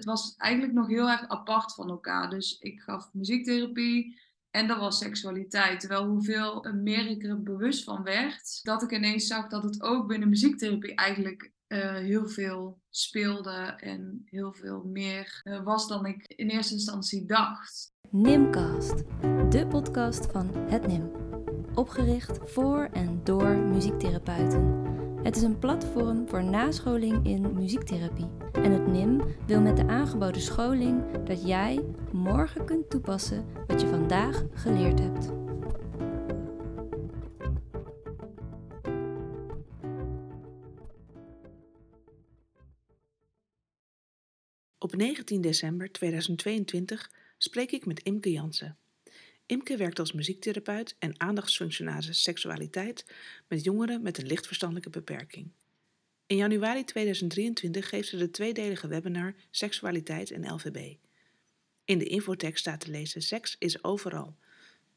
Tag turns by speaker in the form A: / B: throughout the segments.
A: het was eigenlijk nog heel erg apart van elkaar. Dus ik gaf muziektherapie en dat was seksualiteit. Terwijl hoeveel meer ik er bewust van werd, dat ik ineens zag dat het ook binnen muziektherapie eigenlijk uh, heel veel speelde en heel veel meer uh, was dan ik in eerste instantie dacht.
B: Nimcast, de podcast van het NIM. Opgericht voor en door muziektherapeuten. Het is een platform voor nascholing in muziektherapie. En het NIM wil met de aangeboden scholing dat jij morgen kunt toepassen wat je vandaag geleerd hebt.
C: Op 19 december 2022 spreek ik met Imke Jansen. Imke werkt als muziektherapeut en aandachtsfunctionaris seksualiteit met jongeren met een lichtverstandelijke beperking. In januari 2023 geeft ze de tweedelige webinar Seksualiteit en LVB. In de infotekst staat te lezen: Seks is overal.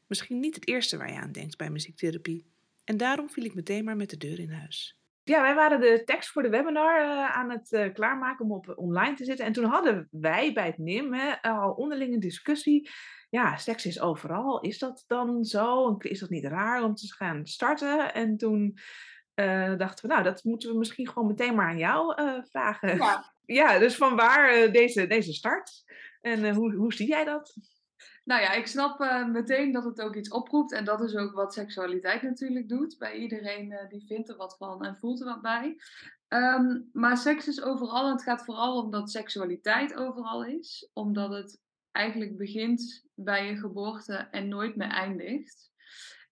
C: Misschien niet het eerste waar je aan denkt bij muziektherapie. En daarom viel ik meteen maar met de deur in huis.
D: Ja, wij waren de tekst voor de webinar uh, aan het uh, klaarmaken om op online te zitten. En toen hadden wij bij het NIM al onderling een discussie. Ja, seks is overal. Is dat dan zo? Is dat niet raar om te gaan starten? En toen uh, dachten we, nou, dat moeten we misschien gewoon meteen maar aan jou vragen. Ja. ja, dus van waar deze, deze start? En hoe, hoe zie jij dat?
A: Nou ja, ik snap meteen dat het ook iets oproept. En dat is ook wat seksualiteit natuurlijk doet. Bij iedereen die vindt er wat van en voelt er wat bij. Um, maar seks is overal. En het gaat vooral om dat seksualiteit overal is. Omdat het eigenlijk begint bij je geboorte en nooit meer eindigt.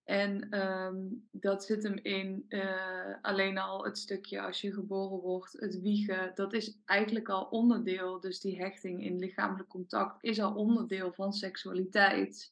A: En um, dat zit hem in uh, alleen al het stukje als je geboren wordt, het wiegen. Dat is eigenlijk al onderdeel. Dus die hechting in lichamelijk contact is al onderdeel van seksualiteit.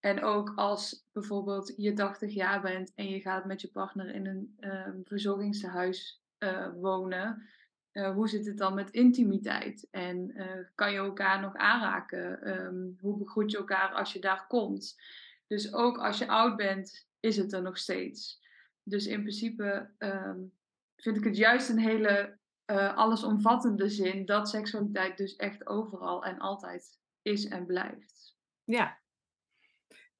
A: En ook als bijvoorbeeld je 80 jaar bent en je gaat met je partner in een um, verzorgingstehuis uh, wonen. Uh, hoe zit het dan met intimiteit? En kan je elkaar nog aanraken? Um, hoe begroet je elkaar als je daar komt? Dus ook als je oud bent, is het er nog steeds. Dus in principe um, vind ik het juist een hele uh, allesomvattende zin dat seksualiteit dus echt overal en altijd is en blijft.
D: Ja,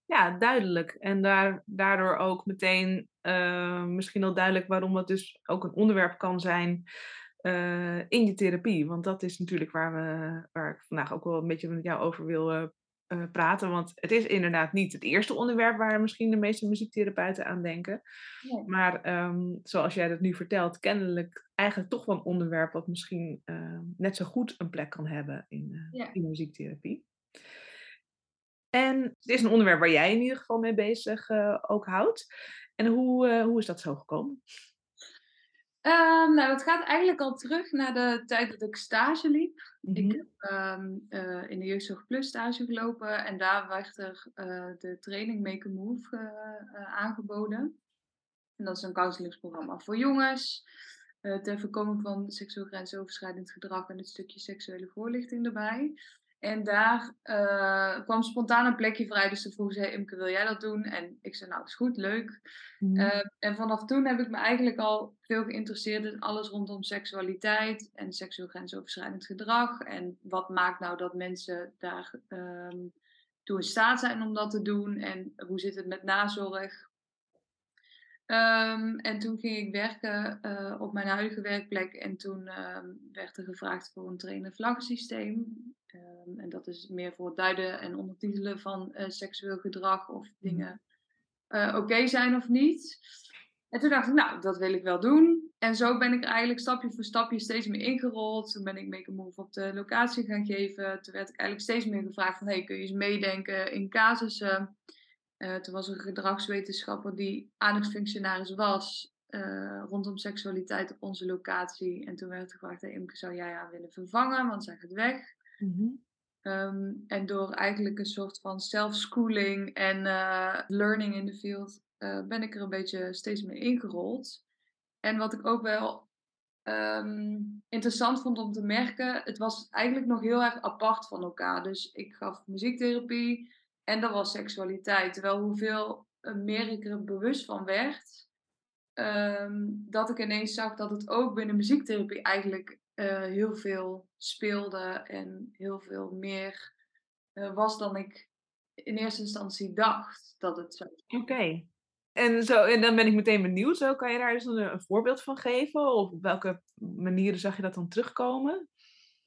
D: ja duidelijk. En daar, daardoor ook meteen misschien al duidelijk waarom het dus ook een onderwerp kan zijn uh, in je therapie. Want dat is natuurlijk waar, we, waar ik vandaag ook wel een beetje met jou over wil uh, praten. Want het is inderdaad niet het eerste onderwerp waar misschien de meeste muziektherapeuten aan denken. Maar um, zoals jij dat nu vertelt, kennelijk eigenlijk toch wel een onderwerp wat misschien uh, net zo goed een plek kan hebben in, in muziektherapie. En het is een onderwerp waar jij in ieder geval mee bezig ook houdt. En hoe, hoe is dat zo gekomen?
A: Um, nou, het gaat eigenlijk al terug naar de tijd dat ik stage liep. Ik mhm. heb um, uh, in de Jeugdzorg Plus stage gelopen en daar werd er uh, de training Make a Move uh, aangeboden. En dat is een counselingprogramma voor jongens. ter voorkoming van seksueel grensoverschrijdend gedrag en het stukje seksuele voorlichting erbij. En daar uh, kwam spontaan een plekje vrij. Dus toen vroeg ze, Imke, wil jij dat doen? En ik zei, nou, is goed, leuk. Mm. Uh, en vanaf toen heb ik me eigenlijk al veel geïnteresseerd in alles rondom seksualiteit en seksueel grensoverschrijdend gedrag. En wat maakt nou dat mensen daar um, toe in staat zijn om dat te doen? En hoe zit het met nazorg? Um, en toen ging ik werken uh, op mijn huidige werkplek. En toen um, werd er gevraagd voor een trainer-vlaggensysteem. Um, en dat is meer voor het duiden en ondertitelen van uh, seksueel gedrag of mhm. dingen uh, oké okay zijn of niet. En toen dacht ik, nou, dat wil ik wel doen. En zo ben ik er eigenlijk stapje voor stapje steeds meer ingerold. Toen ben ik Make a Move op de locatie gaan geven. Toen werd ik eigenlijk steeds meer gevraagd van, hey, kun je eens meedenken in casussen? Uh, toen was er een gedragswetenschapper die aandachtsfunctionaris was uh, rondom seksualiteit op onze locatie. En toen werd er gevraagd, hey, Imke, zou jij haar willen vervangen? Want zij gaat weg. Mm um, en door eigenlijk een soort van self-schooling en uh, learning in the field ben ik er een beetje steeds meer ingerold. En wat ik ook wel um, interessant vond om te merken, het was eigenlijk nog heel erg apart van elkaar. Dus ik gaf muziektherapie, en dat was seksualiteit. Terwijl hoeveel eh, meer ik er bewust van werd, um, dat ik ineens zag dat het ook binnen muziektherapie eigenlijk eh, heel veel speelde en heel veel meer eh, was dan ik in eerste instantie dacht dat het zou zijn.
D: Oké. En, zo, en dan ben ik meteen benieuwd, zo, kan je daar eens een, een voorbeeld van geven? Of op welke manieren zag je dat dan terugkomen?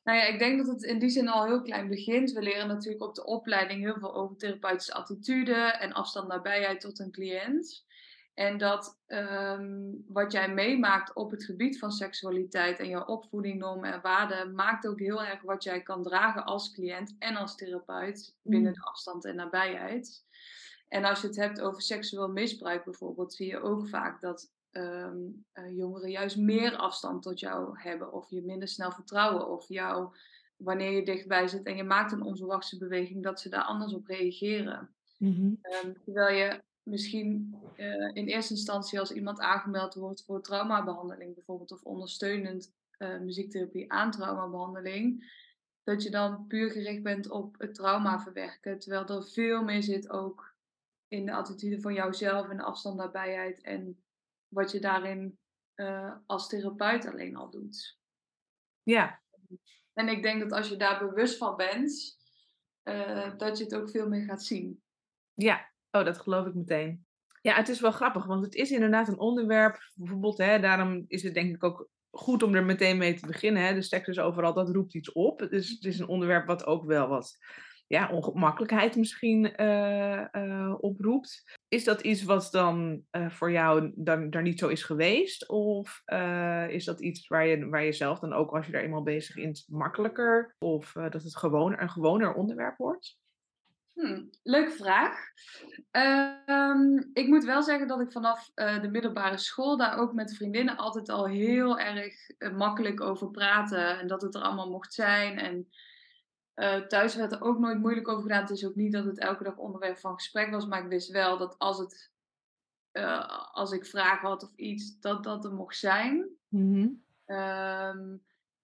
A: Nou ja, ik denk dat het in die zin al heel klein begint. We leren natuurlijk op de opleiding heel veel over therapeutische attitude en afstand nabijheid tot een cliënt. En dat ehm, wat jij meemaakt op het gebied van seksualiteit en jouw opvoeding, normen en waarden, maakt ook heel erg wat jij kan dragen als cliënt en als therapeut binnen de afstand en nabijheid. En als je het hebt over seksueel misbruik bijvoorbeeld, zie je ook vaak dat ehm, eh, jongeren juist meer afstand tot jou hebben, of je minder snel vertrouwen, of jou, wanneer je dichtbij zit en je maakt een onverwachte beweging, dat ze daar anders op reageren. Ehm, terwijl je misschien eh, in eerste instantie als iemand aangemeld wordt voor traumabehandeling bijvoorbeeld, of ondersteunend uh, muziektherapie aan traumabehandeling, dat je dan puur gericht bent op het trauma verwerken, terwijl er veel meer zit ook in de attitude van jouzelf en de afstand nabijheid en wat je daarin uh, als therapeut alleen al doet.
D: Ja.
A: En ik denk dat als je daar bewust van bent, uh, dat je het ook veel meer gaat zien.
D: Ja, oh, dat geloof ik meteen. Ja, het is wel grappig, want het is inderdaad een onderwerp, bijvoorbeeld, hè, daarom is het denk ik ook goed om er meteen mee te beginnen. Hè. De seks is overal, dat roept iets op. Dus het is een onderwerp wat ook wel wat ja, ongemakkelijkheid misschien uh, oproept. Is dat iets wat dan uh, voor jou dan, daar niet zo is geweest? Of is dat iets waar je, waar je zelf dan ook als je daar eenmaal bezig bent makkelijker? Of dat het gewoon een gewoner onderwerp wordt?
A: Hmm, leuke vraag. Uh, ik moet wel zeggen dat ik vanaf de middelbare school daar ook met vriendinnen altijd al heel erg makkelijk over praten. En dat het er allemaal mocht zijn. En thuis werd er ook nooit moeilijk over gedaan. Het is ook niet dat het elke dag onderwerp van gesprek was. Maar ik wist wel dat als, het, als ik vragen had of iets, dat dat er mocht zijn.
D: Mm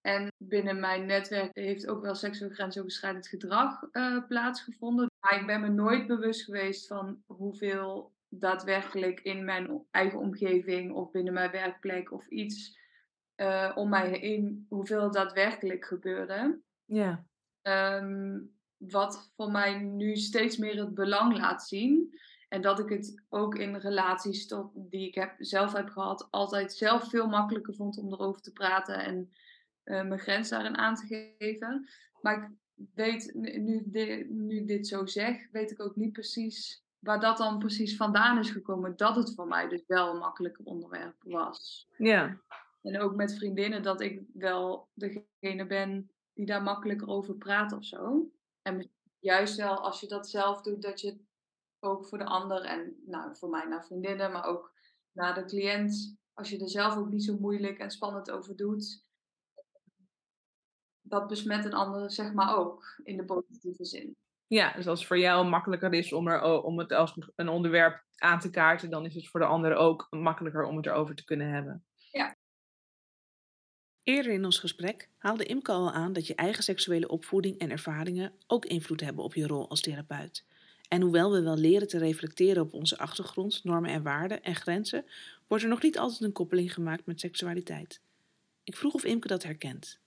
A: en binnen mijn netwerk heeft ook wel seksueel grensoverschrijdend gedrag uh, plaatsgevonden. Maar ik ben me nooit bewust geweest van hoeveel daadwerkelijk in mijn eigen omgeving of binnen mijn werkplek of iets om mij heen, hoeveel daadwerkelijk gebeurde.
D: Ja.
A: Um, wat voor mij nu steeds meer het belang laat zien. En dat ik het ook in relaties tot, die ik heb, zelf heb gehad, altijd zelf veel makkelijker vond om erover te praten. En uh, mijn grens daarin aan te geven. Maar ik weet, nu, de, nu dit zo zeg, weet ik ook niet precies waar dat dan precies vandaan is gekomen. Dat het voor mij dus wel een makkelijker onderwerp was.
D: Ja.
A: En ook met vriendinnen dat ik wel degene ben die daar makkelijker over praat of zo. En juist wel als je dat zelf doet, dat je ook voor de ander en nou, voor mij naar vriendinnen, maar ook naar de cliënt, als je er zelf ook niet zo moeilijk en spannend over doet, dat besmet een ander zeg maar ook in de positieve zin.
D: Ja, dus als het voor jou makkelijker is om, er, om het als een onderwerp aan te kaarten, dan is het voor de anderen ook makkelijker om het erover te kunnen hebben.
C: Eerder in ons gesprek haalde Imke al aan dat je eigen seksuele opvoeding en ervaringen ook invloed hebben op je rol als therapeut. En hoewel we wel leren te reflecteren op onze achtergrond, normen en waarden en grenzen, wordt er nog niet altijd een koppeling gemaakt met seksualiteit. Ik vroeg of Imke dat herkent.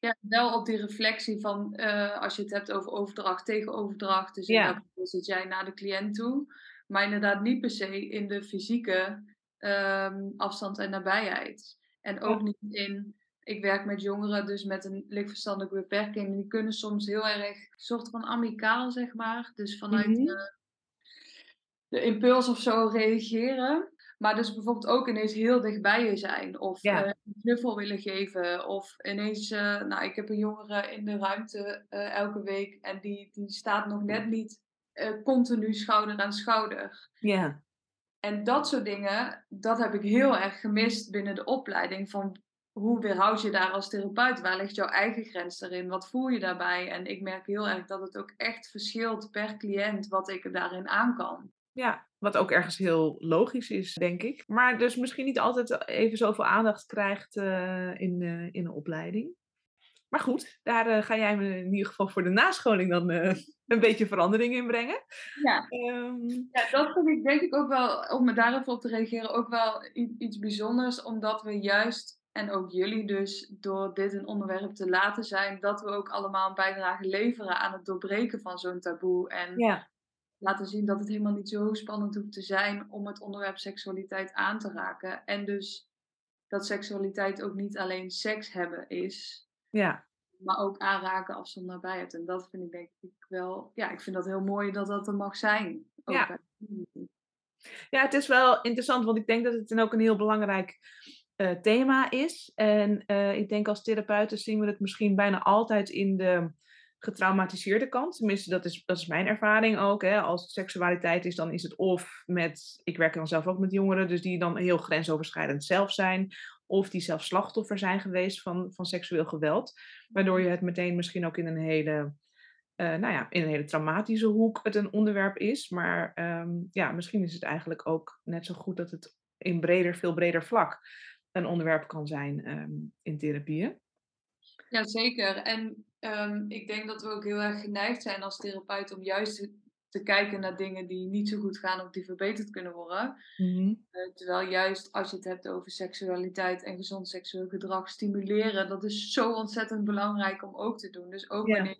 A: Ja, wel op die reflectie van uh, als je het hebt over overdracht tegen overdracht. Dus ja. zit jij naar de cliënt toe. Maar inderdaad niet per se in de fysieke um, afstand en nabijheid. En ook niet in, ik werk met jongeren, dus met een lichtverstandelijke beperking. Die kunnen soms heel erg, soort van amicaal zeg maar. Dus vanuit mm -hmm. de, de impuls of zo reageren. Maar dus bijvoorbeeld ook ineens heel dichtbij je zijn. Of
D: ja.
A: uh, een knuffel willen geven. Of ineens, uh, nou ik heb een jongere in de ruimte uh, elke week. En die, die staat nog net niet continu schouder aan schouder.
D: Ja.
A: En dat soort dingen, dat heb ik heel erg gemist binnen de opleiding. Van hoe weerhoud je daar als therapeut? Waar ligt jouw eigen grens erin? Wat voel je daarbij? En ik merk heel erg dat het ook echt verschilt per cliënt wat ik daarin aan kan.
D: Ja, wat ook ergens heel logisch is, denk ik. Maar dus misschien niet altijd even zoveel aandacht krijgt uh, in, uh, in een opleiding. Maar goed, daar uh, ga jij me in ieder geval voor de nascholing dan een beetje verandering in brengen.
A: Ja.
D: Um...
A: ja, dat vind ik denk ik ook wel, om me daarop op te reageren, ook wel iets bijzonders. Omdat we juist en ook jullie dus, door dit een onderwerp te laten zijn, dat we ook allemaal een bijdrage leveren aan het doorbreken van zo'n taboe. En
D: Ja.
A: laten zien dat het helemaal niet zo spannend hoeft te zijn om het onderwerp seksualiteit aan te raken. En dus dat seksualiteit ook niet alleen seks hebben is,
D: Ja.
A: maar ook aanraken als je nabij hebt. En dat vind ik denk ik wel, ja, ik vind dat heel mooi dat dat er mag zijn. Ook
D: Ja. Ja, het is wel interessant, want ik denk dat het dan ook een heel belangrijk eh, thema is. En eh, ik denk als therapeuten zien we het misschien bijna altijd in de getraumatiseerde kant. Tenminste, dat is, dat is mijn ervaring ook. Hè. Als het seksualiteit is, dan is het of met... Ik werk dan zelf ook met jongeren, dus die dan heel grensoverschrijdend zelf zijn. Of die zelf slachtoffer zijn geweest van, van seksueel geweld. Waardoor je het meteen misschien ook in een hele eh, nou ja, in een hele traumatische hoek het een onderwerp is. Maar ehm, ja, misschien is het eigenlijk ook net zo goed dat het in breder, veel breder vlak een onderwerp kan zijn ehm, in therapieën.
A: Ja, zeker. En ehm, ik denk dat we ook heel erg geneigd zijn als therapeut om juist te, kijken naar dingen die niet zo goed gaan of die verbeterd kunnen worden.
D: Mhm.
A: Eh, terwijl juist als je het hebt over seksualiteit en gezond seksueel gedrag stimuleren, dat is zo ontzettend belangrijk om ook te doen. Dus ook wanneer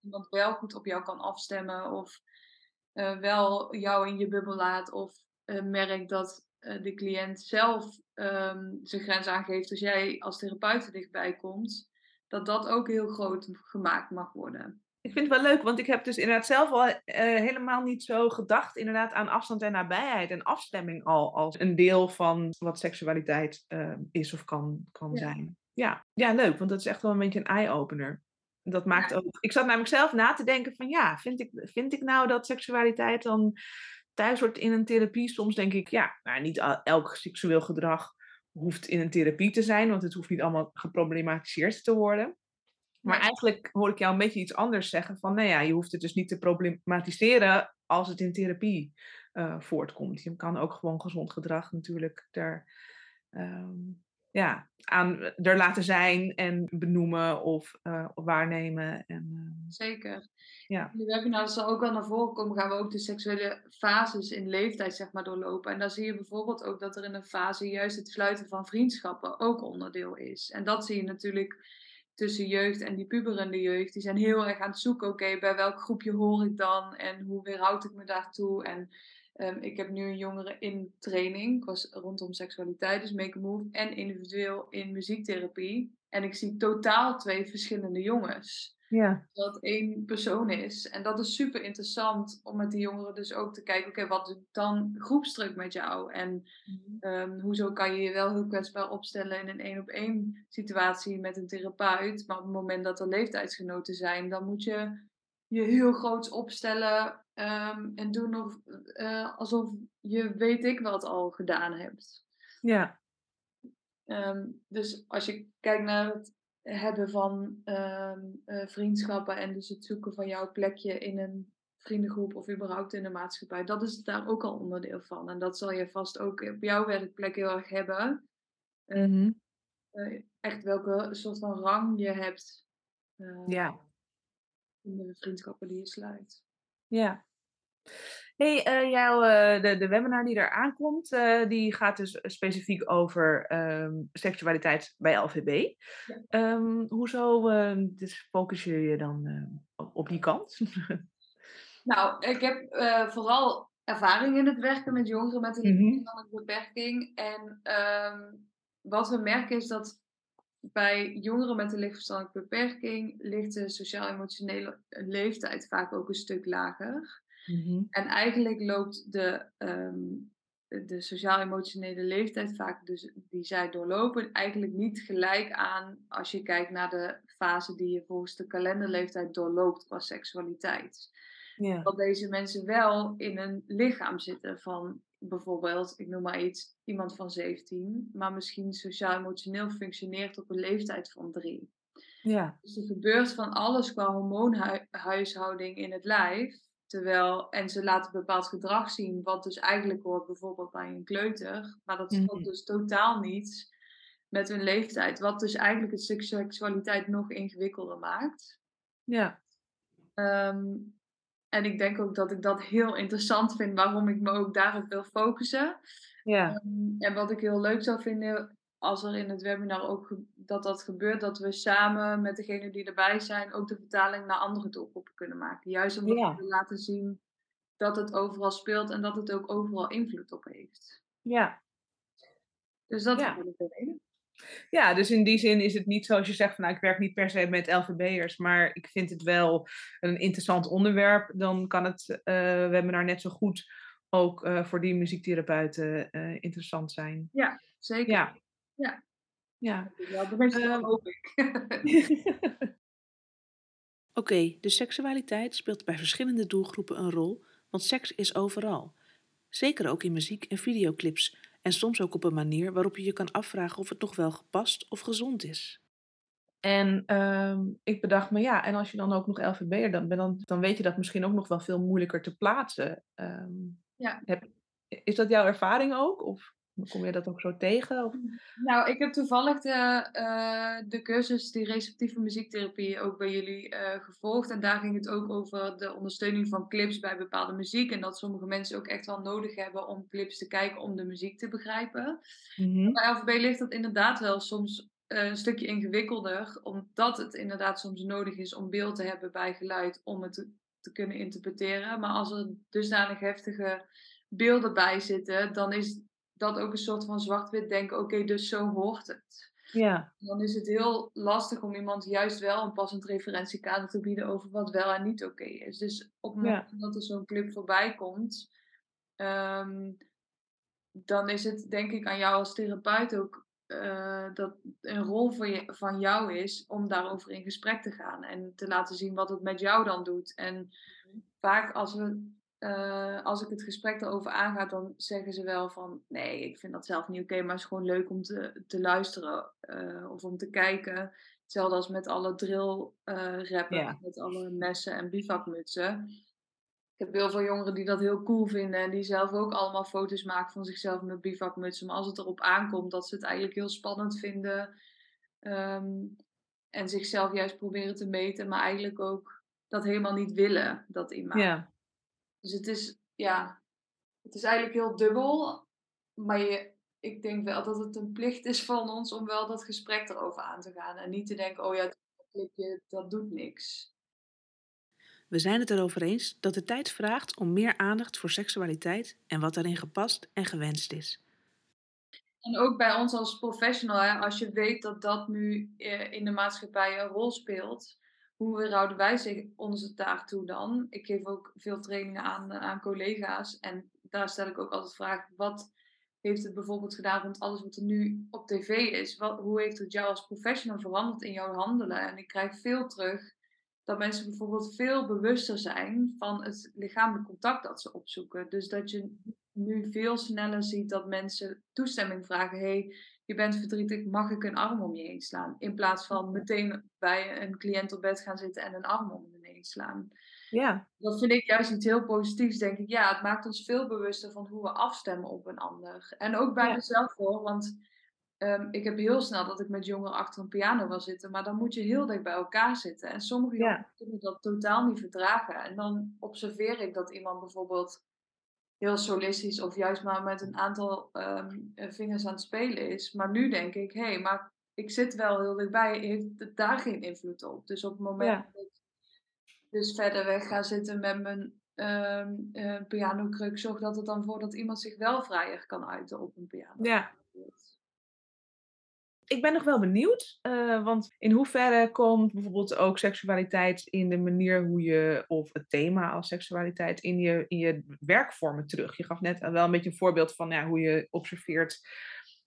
A: iemand wel goed op jou kan afstemmen of eh, wel jou in je bubbel laat of eh, merkt dat de cliënt zelf ehm, zijn grens aangeeft als jij als therapeut er dichtbij komt, dat dat ook heel groot gemaakt mag worden.
D: Ik vind het wel leuk, want ik heb dus inderdaad zelf al eh, helemaal niet zo gedacht inderdaad aan afstand en nabijheid en afstemming al als een deel van wat seksualiteit eh, is of kan, kan
A: Ja.
D: zijn. Ja. ja, leuk, want dat is echt wel een beetje een eye-opener. Dat maakt ook. Ik zat namelijk zelf na te denken van ja, vind ik, vind ik nou dat seksualiteit dan thuis wordt in een therapie? Soms denk ik, ja, nou, niet elk seksueel gedrag hoeft in een therapie te zijn, want het hoeft niet allemaal geproblematiseerd te worden. Maar eigenlijk hoor ik jou een beetje iets anders zeggen van, nou ja, je hoeft het dus niet te problematiseren als het in therapie eh, voortkomt. Je kan ook gewoon gezond gedrag natuurlijk daar ehm, ja, aan er laten zijn en benoemen of eh, waarnemen. En, eh,
A: Zeker.
D: Ja.
A: In de webinar zal ook al naar voren komen, gaan we ook de seksuele fases in leeftijd zeg maar doorlopen. En dan zie je bijvoorbeeld ook dat er in een fase juist het sluiten van vriendschappen ook onderdeel is. En dat zie je natuurlijk tussen jeugd en die puberende jeugd. Die zijn heel erg aan het zoeken, oké, bij welk groepje hoor ik dan en hoe weerhoud ik me daartoe? En ehm, ik heb nu een jongere in training, ik was rondom seksualiteit, dus make a move, en individueel in muziektherapie. En ik zie totaal twee verschillende jongens
D: ja,
A: dat één persoon is. En dat is super interessant om met die jongeren dus ook te kijken, oké, wat doet dan groepsdruk met jou? En ehm, hoezo kan je je wel heel kwetsbaar opstellen in een één op één situatie met een therapeut, maar op het moment dat er leeftijdsgenoten zijn, dan moet je je heel groots opstellen ehm, en doen of, eh, alsof je weet ik wat al gedaan hebt.
D: ja,
A: Ehm, dus als je kijkt naar het hebben van ehm, eh, vriendschappen en dus het zoeken van jouw plekje in een vriendengroep of überhaupt in de maatschappij, dat is daar ook al onderdeel van. En dat zal je vast ook op jouw werkplek heel erg hebben. Eh,
D: Mhm.
A: eh, echt welke soort van rang je hebt
D: ja.
A: in de vriendschappen die je sluit.
D: Ja. Hey, eh, jouw, eh, de, de webinar die er aankomt, eh, die gaat dus specifiek over ehm, seksualiteit bij LVB.
A: Ja.
D: Ehm, hoezo ehm, dus focus je je dan op, die kant?
A: Nou, ik heb vooral ervaring in het werken met jongeren met een
D: Mhm.
A: lichtverstandelijke beperking. En wat we merken is dat bij jongeren met een lichtverstandelijke beperking ligt de sociaal-emotionele leeftijd vaak ook een stuk lager.
D: Mhm.
A: En eigenlijk loopt de, ehm, de sociaal-emotionele leeftijd vaak, dus die zij doorlopen, eigenlijk niet gelijk aan als je kijkt naar de fase die je volgens de kalenderleeftijd doorloopt qua seksualiteit
D: Ja.
A: dat deze mensen wel in een lichaam zitten van bijvoorbeeld, ik noem maar iets, iemand van 17, maar misschien sociaal-emotioneel functioneert op een leeftijd van 3.
D: Ja.
A: Dus er gebeurt van alles qua hormoonhuishouding in het lijf. Terwijl, en ze laten bepaald gedrag zien, wat dus eigenlijk hoort bijvoorbeeld bij een kleuter. Maar dat strookt dus totaal niet met hun leeftijd. Wat dus eigenlijk het stuk seksualiteit nog ingewikkelder maakt.
D: Ja.
A: Ehm, en ik denk ook dat ik dat heel interessant vind, waarom ik me ook daarop wil focussen.
D: Ja.
A: Ehm, en wat ik heel leuk zou vinden, als er in het webinar ook dat dat gebeurt, dat we samen met degene die erbij zijn ook de vertaling naar andere doelgroepen kunnen maken. Juist
D: Ja.
A: we laten zien dat het overal speelt en dat het ook overal invloed op heeft.
D: Ja.
A: Dus dat
D: Ja.
A: is de reden.
D: Ja, dus in die zin is het niet zoals je zegt van nou, ik werk niet per se met LVB'ers, maar ik vind het wel een interessant onderwerp. Dan kan het eh webinar net zo goed ook eh, voor die muziektherapeuten eh, interessant zijn.
A: Zeker.
D: Ja.
A: Ja.
D: Ja.
A: Meeste
D: Ehm.
A: hoop ik.
C: Oké, de seksualiteit speelt bij verschillende doelgroepen een rol, want seks is overal. Zeker ook in muziek en videoclips en soms ook op een manier waarop je je kan afvragen of het nog wel gepast of gezond is.
D: En ehm, ik bedacht me, ja, en als je dan ook nog LVB'er dan bent, dan, dan weet je dat misschien ook nog wel veel moeilijker te plaatsen. Ehm,
A: Ja.
D: heb, is dat jouw ervaring ook? Of kom je dat ook zo tegen? Of?
A: Nou, ik heb toevallig de, eh, de cursus die receptieve muziektherapie ook bij jullie eh, gevolgd. En daar ging het ook over de ondersteuning van clips bij bepaalde muziek. En dat sommige mensen ook echt wel nodig hebben om clips te kijken om de muziek te begrijpen.
D: Mhm.
A: Bij LVB ligt dat inderdaad wel soms eh, een stukje ingewikkelder, omdat het inderdaad soms nodig is om beeld te hebben bij geluid om het te, te kunnen interpreteren. Maar als er dusdanig heftige beelden bij zitten, dan is dat ook een soort van zwart-wit denken, oké, dus zo hoort het.
D: Ja,
A: Dan is het heel lastig om iemand juist wel een passend referentiekader te bieden over wat wel en niet oké is. Dus op het
D: Ja.
A: moment dat er zo'n clip voorbij komt, ehm, dan is het denk ik aan jou als therapeut ook eh, dat een rol van, je, van jou is om daarover in gesprek te gaan en te laten zien wat het met jou dan doet. En vaak als, we, eh, als ik het gesprek erover aanga, dan zeggen ze wel van nee, ik vind dat zelf niet oké, maar het is gewoon leuk om te, te luisteren eh, of om te kijken. Hetzelfde als met alle drill eh rappen, met alle messen en bivakmutsen. Ik heb heel veel jongeren die dat heel cool vinden en die zelf ook allemaal foto's maken van zichzelf met bivakmutsen. Maar als het erop aankomt dat ze het eigenlijk heel spannend vinden ehm, en zichzelf juist proberen te meten, maar eigenlijk ook dat helemaal niet willen, dat
D: ja,
A: Dus het is, ja, het is eigenlijk heel dubbel. Maar je, ik denk wel dat het een plicht is van ons om wel dat gesprek erover aan te gaan. En niet te denken, oh ja, dat doet niks.
C: We zijn het erover eens dat de tijd vraagt om meer aandacht voor seksualiteit en wat daarin gepast en gewenst is.
A: En ook bij ons als professional, hè, als je weet dat dat nu eh, in de maatschappij een rol speelt, hoe weerhouden wij zich onze daartoe dan? Ik geef ook veel trainingen aan, aan collega's en daar stel ik ook altijd vraag, wat heeft het bijvoorbeeld gedaan rond alles wat er nu op tv is? Wat, hoe heeft het jou als professional veranderd in jouw handelen? En ik krijg veel terug dat mensen bijvoorbeeld veel bewuster zijn van het lichamelijk contact dat ze opzoeken. Dus dat je nu veel sneller ziet dat mensen toestemming vragen. hey, je bent verdrietig, mag ik een arm om je heen slaan? In plaats van meteen bij een cliënt op bed gaan zitten en een arm om hem heen slaan.
D: ja,
A: Dat vind ik juist iets heel positiefs, denk ik. Ja, het maakt ons veel bewuster van hoe we afstemmen op een ander. En ook bij
D: Ja.
A: mezelf hoor, want ehm, ik heb heel snel dat ik met jongeren achter een piano wil zitten, maar dan moet je heel dicht bij elkaar zitten. En sommige
D: Ja.
A: jongeren kunnen dat totaal niet verdragen. En dan observeer ik dat iemand bijvoorbeeld heel solistisch of juist maar met een aantal ehm, eh, vingers aan het spelen is. Maar nu denk ik, hé, hey, maar ik zit wel heel dichtbij, heeft het daar geen invloed op? Dus op het moment
D: Ja.
A: dat ik dus verder weg ga zitten met mijn ehm eh, pianokruk, zorg dat het dan voor dat iemand zich wel vrijer kan uiten op een piano.
D: ja. Ik ben nog wel benieuwd, eh, want in hoeverre komt bijvoorbeeld ook seksualiteit in de manier hoe je, of het thema als seksualiteit in je, in je werkvormen terug? Je gaf net wel een beetje een voorbeeld van ja, hoe je observeert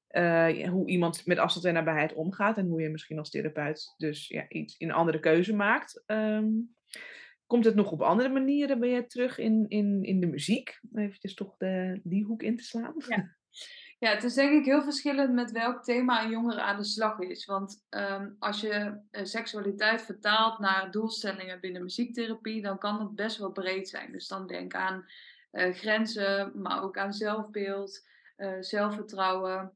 D: eh, hoe iemand met afstand en nabijheid omgaat en hoe je misschien als therapeut dus ja, iets een andere keuze maakt. Ehm, komt het nog op andere manieren ben je terug in, in, in de muziek? Even toch de, die hoek in te slaan.
A: Ja. Ja, het is denk ik heel verschillend met welk thema een jongere aan de slag is. Want ehm, als je eh, seksualiteit vertaalt naar doelstellingen binnen muziektherapie, dan kan het best wel breed zijn. Dus dan denk aan eh, grenzen, maar ook aan zelfbeeld, eh, zelfvertrouwen,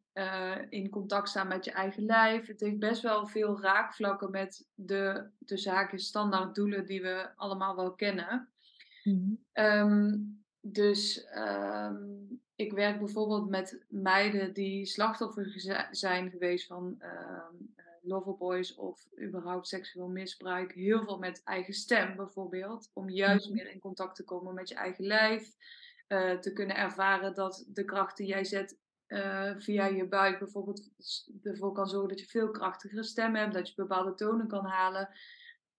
A: in contact staan met je eigen lijf. Het heeft best wel veel raakvlakken met de, de zaken standaard doelen die we allemaal wel kennen.
D: Mhm.
A: Ehm, dus ehm, ik werk bijvoorbeeld met meiden die slachtoffer zijn geweest van uh, loverboys of überhaupt seksueel misbruik. Heel veel met eigen stem bijvoorbeeld. Om juist mhm. meer in contact te komen met je eigen lijf. Uh, te kunnen ervaren dat de kracht die jij zet uh, via je buik bijvoorbeeld ervoor kan zorgen dat je veel krachtigere stem hebt. Dat je bepaalde tonen kan halen.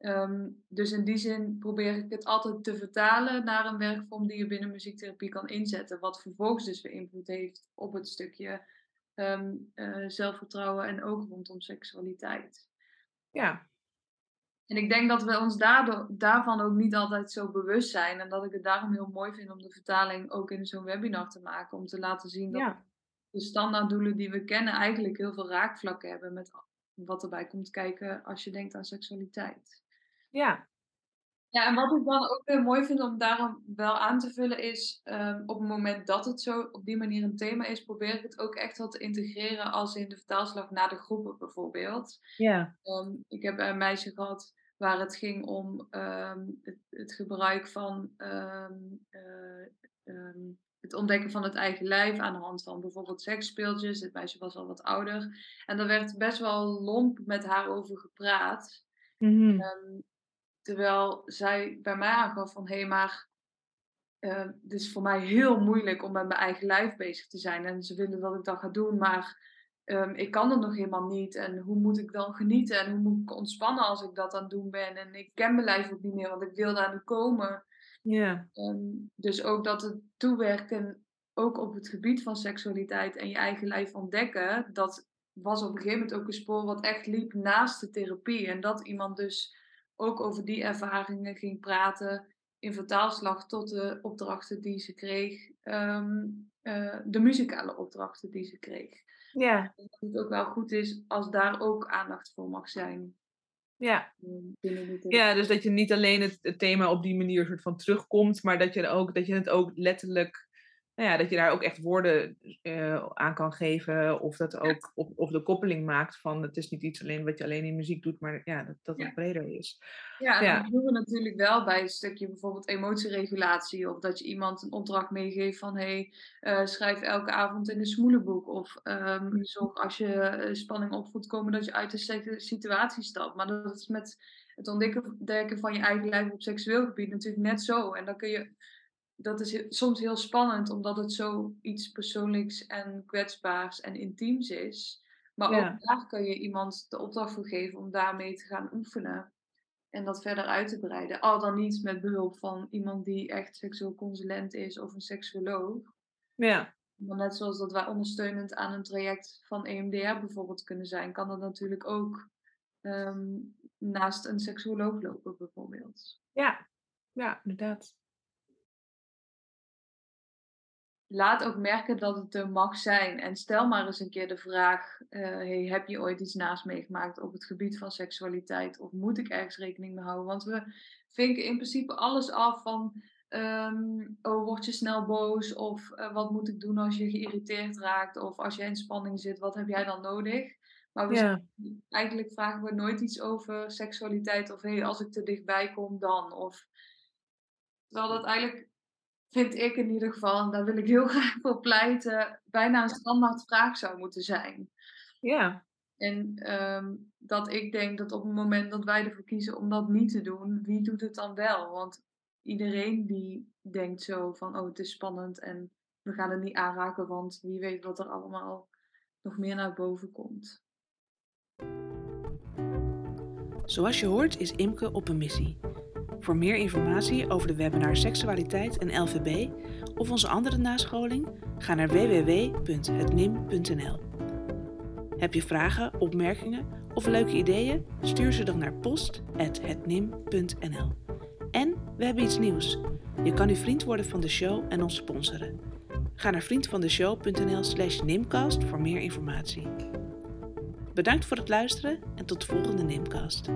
A: Um, dus in die zin probeer ik het altijd te vertalen naar een werkvorm die je binnen muziektherapie kan inzetten. Wat vervolgens dus weer invloed heeft op het stukje um, uh, zelfvertrouwen en ook rondom seksualiteit.
D: Ja.
A: En ik denk dat we ons daardoor, daarvan ook niet altijd zo bewust zijn. En dat ik het daarom heel mooi vind om de vertaling ook in zo'n webinar te maken. Om te laten zien dat
D: ja.
A: de standaarddoelen die we kennen eigenlijk heel veel raakvlakken hebben met wat erbij komt kijken als je denkt aan seksualiteit.
D: Ja.
A: Ja, en wat ik dan ook heel mooi vind om daarom wel aan te vullen is, um, op het moment dat het zo op die manier een thema is, probeer ik het ook echt wel te integreren als in de vertaalslag naar de groepen bijvoorbeeld.
D: Ja.
A: Um, ik heb een meisje gehad waar het ging om um, het, het, gebruik van uh, het ontdekken van het eigen lijf aan de hand van bijvoorbeeld seksspeeltjes. Het meisje was al wat ouder. En daar werd best wel lomp met haar over gepraat.
D: Mm
A: Terwijl zij bij mij aangaf van hé, hey, maar uh, het is voor mij heel moeilijk om met mijn eigen lijf bezig te zijn. En ze willen dat ik dat ga doen, maar um, ik kan het nog helemaal niet. En hoe moet ik dan genieten? En hoe moet ik ontspannen als ik dat aan het doen ben? En ik ken mijn lijf ook niet meer, want ik wil daar nu komen.
D: Ja.
A: Um, dus ook dat het toewerken, ook op het gebied van seksualiteit en je eigen lijf ontdekken, dat was op een gegeven moment ook een spoor wat echt liep naast de therapie. En dat iemand dus ook over die ervaringen ging praten in vertaalslag tot de opdrachten die ze kreeg, um, uh, de muzikale opdrachten die ze kreeg.
D: Ja.
A: Dat het ook wel goed is als daar ook aandacht voor mag zijn.
D: Ja. Ja, dus dat je niet alleen het, het, thema op die manier soort van terugkomt, maar dat je, ook, dat je het ook letterlijk nou ja, dat je daar ook echt woorden uh, aan kan geven. Of dat ook of, of de koppeling maakt van het is niet iets alleen wat je alleen in muziek doet, maar ja, dat, dat het breder is.
A: Ja, ja. dat doen we natuurlijk wel bij een stukje bijvoorbeeld emotieregulatie. Of dat je iemand een opdracht meegeeft van hey, uh, schrijf elke avond in een smoelenboek. Of um, zorg als je spanning op voelt komen dat je uit de situatie stapt. Maar dat is met het ontdekken van je eigen lijf op seksueel gebied natuurlijk net zo. En dan kun je dat is soms heel spannend, omdat het zo iets persoonlijks en kwetsbaars en intiems is. Maar ook daar kun je iemand de opdracht voor geven om daarmee te gaan oefenen. En dat verder uit te breiden. Al dan niet met behulp van iemand die echt seksueel consulent is of een seksuoloog.
D: Ja.
A: Maar net zoals dat wij ondersteunend aan een traject van EMDR bijvoorbeeld kunnen zijn, kan dat natuurlijk ook ehm, naast een seksuoloog lopen bijvoorbeeld.
D: Ja, ja, inderdaad
A: laat ook merken dat het er mag zijn. En stel maar eens een keer de vraag: uh, hey, heb je ooit iets naast meegemaakt op het gebied van seksualiteit? Of moet ik ergens rekening mee houden? Want we vinken in principe alles af van. Um, oh, word je snel boos? Of uh, wat moet ik doen als je geïrriteerd raakt? Of als je in spanning zit, wat heb jij dan nodig? Maar we
D: ja.
A: eigenlijk vragen we nooit iets over seksualiteit. Of hey, als ik te dichtbij kom, dan. Of, terwijl dat eigenlijk vind ik in ieder geval, en daar wil ik heel graag voor pleiten, bijna een standaard vraag zou moeten zijn.
D: Ja.
A: En um, dat ik denk dat op het moment dat wij ervoor kiezen om dat niet te doen, wie doet het dan wel? Want iedereen die denkt zo van, oh het is spannend en we gaan het niet aanraken, want wie weet wat er allemaal nog meer naar boven komt.
C: Zoals je hoort is Imke op een missie. Voor meer informatie over de webinar Seksualiteit en LVB of onze andere nascholing, ga naar www.hetnim.nl. Heb je vragen, opmerkingen of leuke ideeën? Stuur ze dan naar post.hetnim.nl. En we hebben iets nieuws. Je kan nu vriend worden van de show en ons sponsoren. Ga naar vriendvandeshow.nl slash nimcast voor meer informatie. Bedankt voor het luisteren en tot de volgende Nimcast.